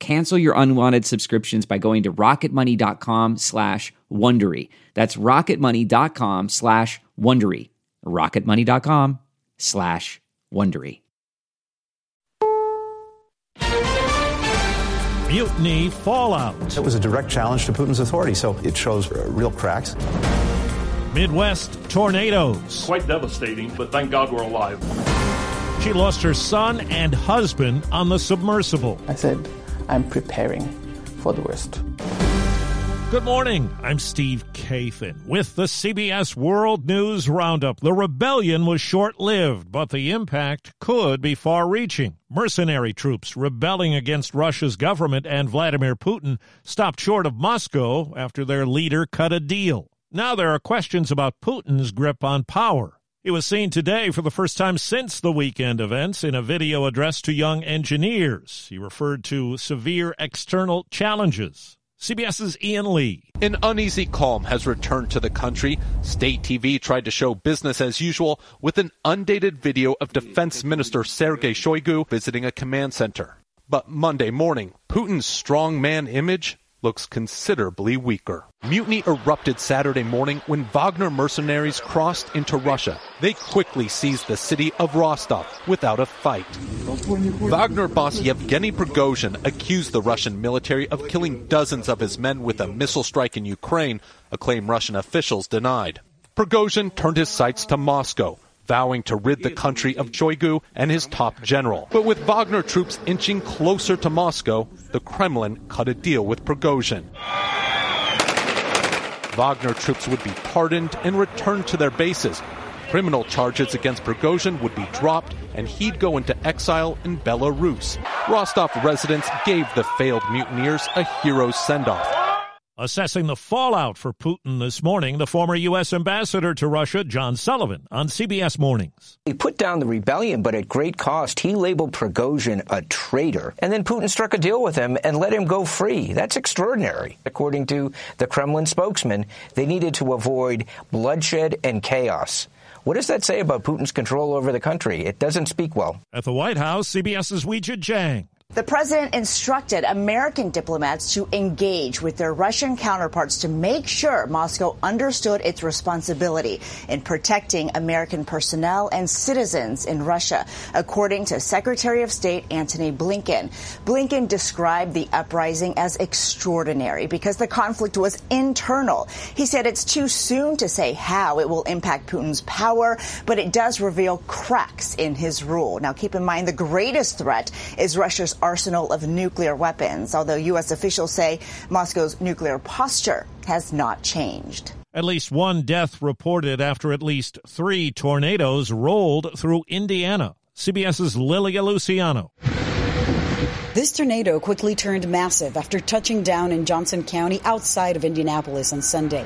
Cancel your unwanted subscriptions by going to rocketmoney.com slash Wondery. That's rocketmoney.com slash Wondery. rocketmoney.com slash Wondery. Mutiny fallout. It was a direct challenge to Putin's authority, so it shows uh, real cracks. Midwest tornadoes. Quite devastating, but thank God we're alive. She lost her son and husband on the submersible. I said, I'm preparing for the worst. Good morning. I'm Steve Kathan with the CBS World News Roundup. The rebellion was short lived, but the impact could be far reaching. Mercenary troops rebelling against Russia's government and Vladimir Putin stopped short of Moscow after their leader cut a deal. Now there are questions about Putin's grip on power. He was seen today for the first time since the weekend events in a video addressed to young engineers. He referred to severe external challenges. CBS's Ian Lee. An uneasy calm has returned to the country. State TV tried to show business as usual with an undated video of Defense Minister Sergei Shoigu visiting a command center. But Monday morning, Putin's strongman image looks considerably weaker. Mutiny erupted Saturday morning when Wagner mercenaries crossed into Russia. They quickly seized the city of Rostov without a fight. Wagner boss Yevgeny Prigozhin accused the Russian military of killing dozens of his men with a missile strike in Ukraine, a claim Russian officials denied. Prigozhin turned his sights to Moscow, vowing to rid the country of Shoigu and his top general. But with Wagner troops inching closer to Moscow, the Kremlin cut a deal with Prigozhin. Wagner troops would be pardoned and returned to their bases. Criminal charges against Prigozhin would be dropped and he'd go into exile in Belarus. Rostov residents gave the failed mutineers a hero's send off. Assessing the fallout for Putin this morning, the former U.S. ambassador to Russia, John Sullivan, on CBS Mornings. He put down the rebellion, but at great cost. He labeled Prigozhin a traitor. And then Putin struck a deal with him and let him go free. That's extraordinary. According to the Kremlin spokesman, they needed to avoid bloodshed and chaos. What does that say about Putin's control over the country? It doesn't speak well. At the White House, CBS's Weijia Jiang. The president instructed American diplomats to engage with their Russian counterparts to make sure Moscow understood its responsibility in protecting American personnel and citizens in Russia, according to Secretary of State Antony Blinken. Blinken described the uprising as extraordinary because the conflict was internal. He said it's too soon to say how it will impact Putin's power, but it does reveal cracks in his rule. Now, keep in mind the greatest threat is Russia's arsenal of nuclear weapons, although U.S. officials say Moscow's nuclear posture has not changed. At least one death reported after at least three tornadoes rolled through Indiana. CBS's Lilia Luciano. This tornado quickly turned massive after touching down in Johnson County outside of Indianapolis on Sunday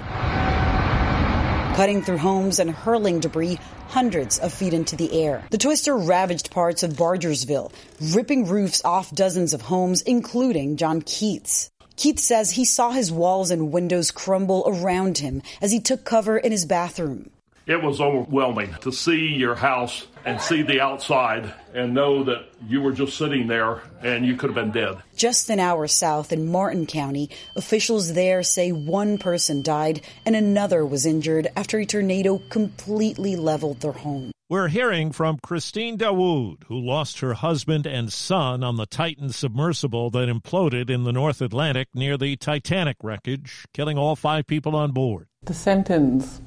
cutting through homes and hurling debris hundreds of feet into the air. The twister ravaged parts of Bargersville, ripping roofs off dozens of homes, including John Keith's. Keith says he saw his walls and windows crumble around him as he took cover in his bathroom. It was overwhelming to see your house and see the outside and know that you were just sitting there and you could have been dead. Just an hour south in Martin County, officials there say one person died and another was injured after a tornado completely leveled their home. We're hearing from Christine Dawood, who lost her husband and son on the Titan submersible that imploded in the North Atlantic near the Titanic wreckage, killing all five people on board. The sentence,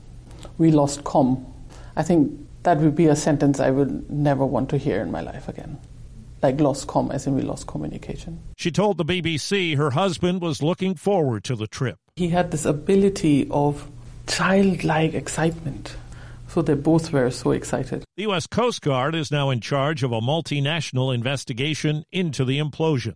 we lost com, I think That would be a sentence I would never want to hear in my life again. Like lost com, as in we lost communication. She told the BBC her husband was looking forward to the trip. He had this ability of childlike excitement. So they both were so excited. The U.S. Coast Guard is now in charge of a multinational investigation into the implosion.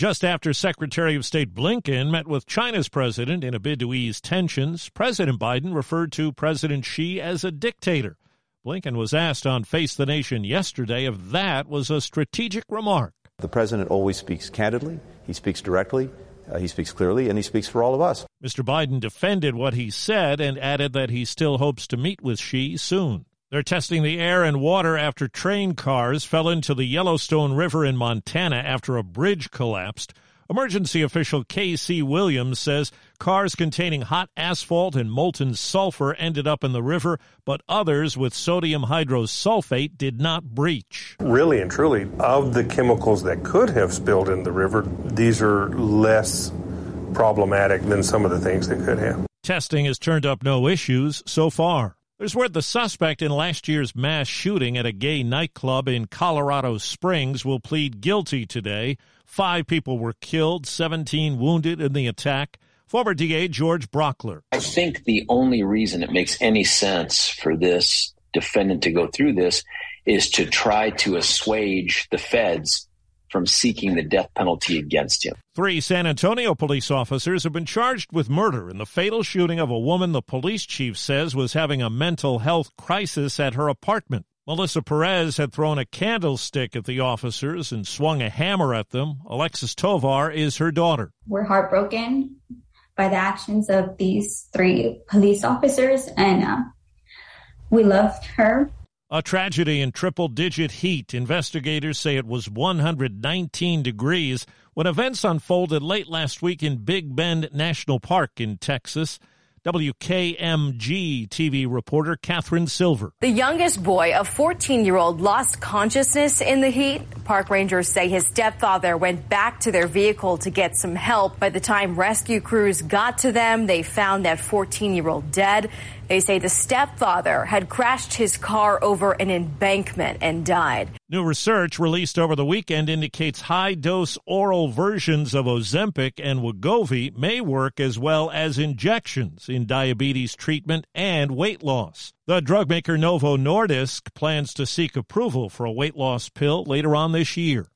Just after Secretary of State Blinken met with China's president in a bid to ease tensions, President Biden referred to President Xi as a dictator. Blinken was asked on Face the Nation yesterday if that was a strategic remark. The president always speaks candidly, he speaks directly, uh, he speaks clearly, and he speaks for all of us. Mr. Biden defended what he said and added that he still hopes to meet with Xi soon. They're testing the air and water after train cars fell into the Yellowstone River in Montana after a bridge collapsed. Emergency official K.C. Williams says cars containing hot asphalt and molten sulfur ended up in the river, but others with sodium hydrosulfide did not breach. Really and truly, of the chemicals that could have spilled in the river, these are less problematic than some of the things that could have. Testing has turned up no issues so far. There's word the suspect in last year's mass shooting at a gay nightclub in Colorado Springs will plead guilty today. Five people were killed, 17 wounded in the attack. Former DA George Brauchler. I think the only reason it makes any sense for this defendant to go through this is to try to assuage the feds from seeking the death penalty against him. Three San Antonio police officers have been charged with murder in the fatal shooting of a woman the police chief says was having a mental health crisis at her apartment. Melissa Perez had thrown a candlestick at the officers and swung a hammer at them. Alexis Tovar is her daughter. We're heartbroken by the actions of these three police officers, and uh, we loved her. A tragedy in triple digit heat. Investigators say it was 119 degrees when events unfolded late last week in Big Bend National Park in Texas. WKMG TV reporter Catherine Silver. The youngest boy, a 14 year old, lost consciousness in the heat. Park rangers say his stepfather went back to their vehicle to get some help. By the time rescue crews got to them, they found that 14 year old dead. They say the stepfather had crashed his car over an embankment and died. New research released over the weekend indicates high dose oral versions of Ozempic and Wegovy may work as well as injections in diabetes treatment and weight loss. The drug maker Novo Nordisk plans to seek approval for a weight loss pill later on this year.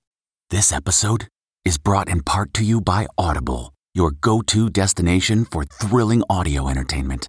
This episode is brought in part to you by Audible, your go to destination for thrilling audio entertainment.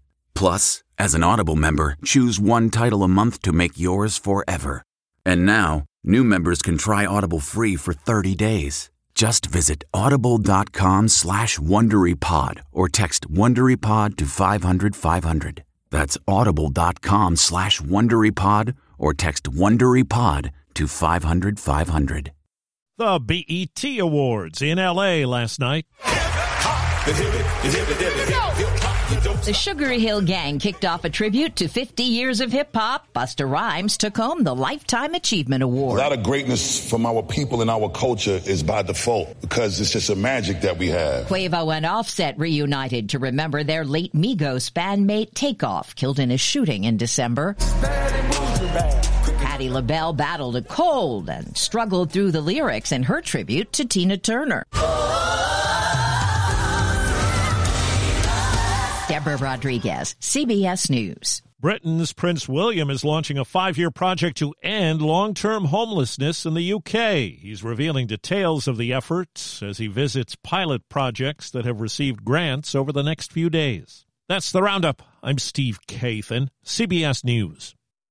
Plus, as an Audible member, choose one title a month to make yours forever. And now, new members can try Audible free for 30 days. Just visit audible.com slash WonderyPod or text WonderyPod to 500, 500. That's audible.com slash WonderyPod or text WonderyPod to 500, 500. The BET Awards in L.A. last night. The Sugarhill Gang kicked off a tribute to 50 years of hip hop. Busta Rhymes took home the Lifetime Achievement Award. A lot of greatness from our people and our culture is by default because it's just a magic that we have. Quavo and Offset reunited to remember their late Migos bandmate Takeoff, killed in a shooting in December. Patti LaBelle battled a cold and struggled through the lyrics in her tribute to Tina Turner. Deborah Rodriguez, CBS News. Britain's Prince William is launching a five year project to end long term homelessness in the UK. He's revealing details of the efforts as he visits pilot projects that have received grants over the next few days. That's the Roundup. I'm Steve Kathan, CBS News.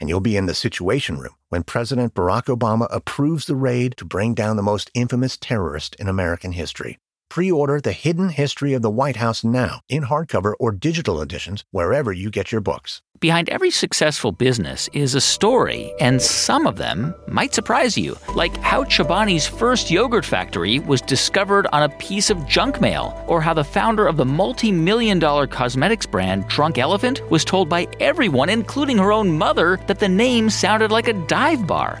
and you'll be in the Situation Room when President Barack Obama approves the raid to bring down the most infamous terrorist in American history. Pre order The Hidden History of the White House now in hardcover or digital editions wherever you get your books. Behind every successful business is a story, and some of them might surprise you, like how Chobani's first yogurt factory was discovered on a piece of junk mail, or how the founder of the multi million dollar cosmetics brand Drunk Elephant was told by everyone, including her own mother, that the name sounded like a dive bar.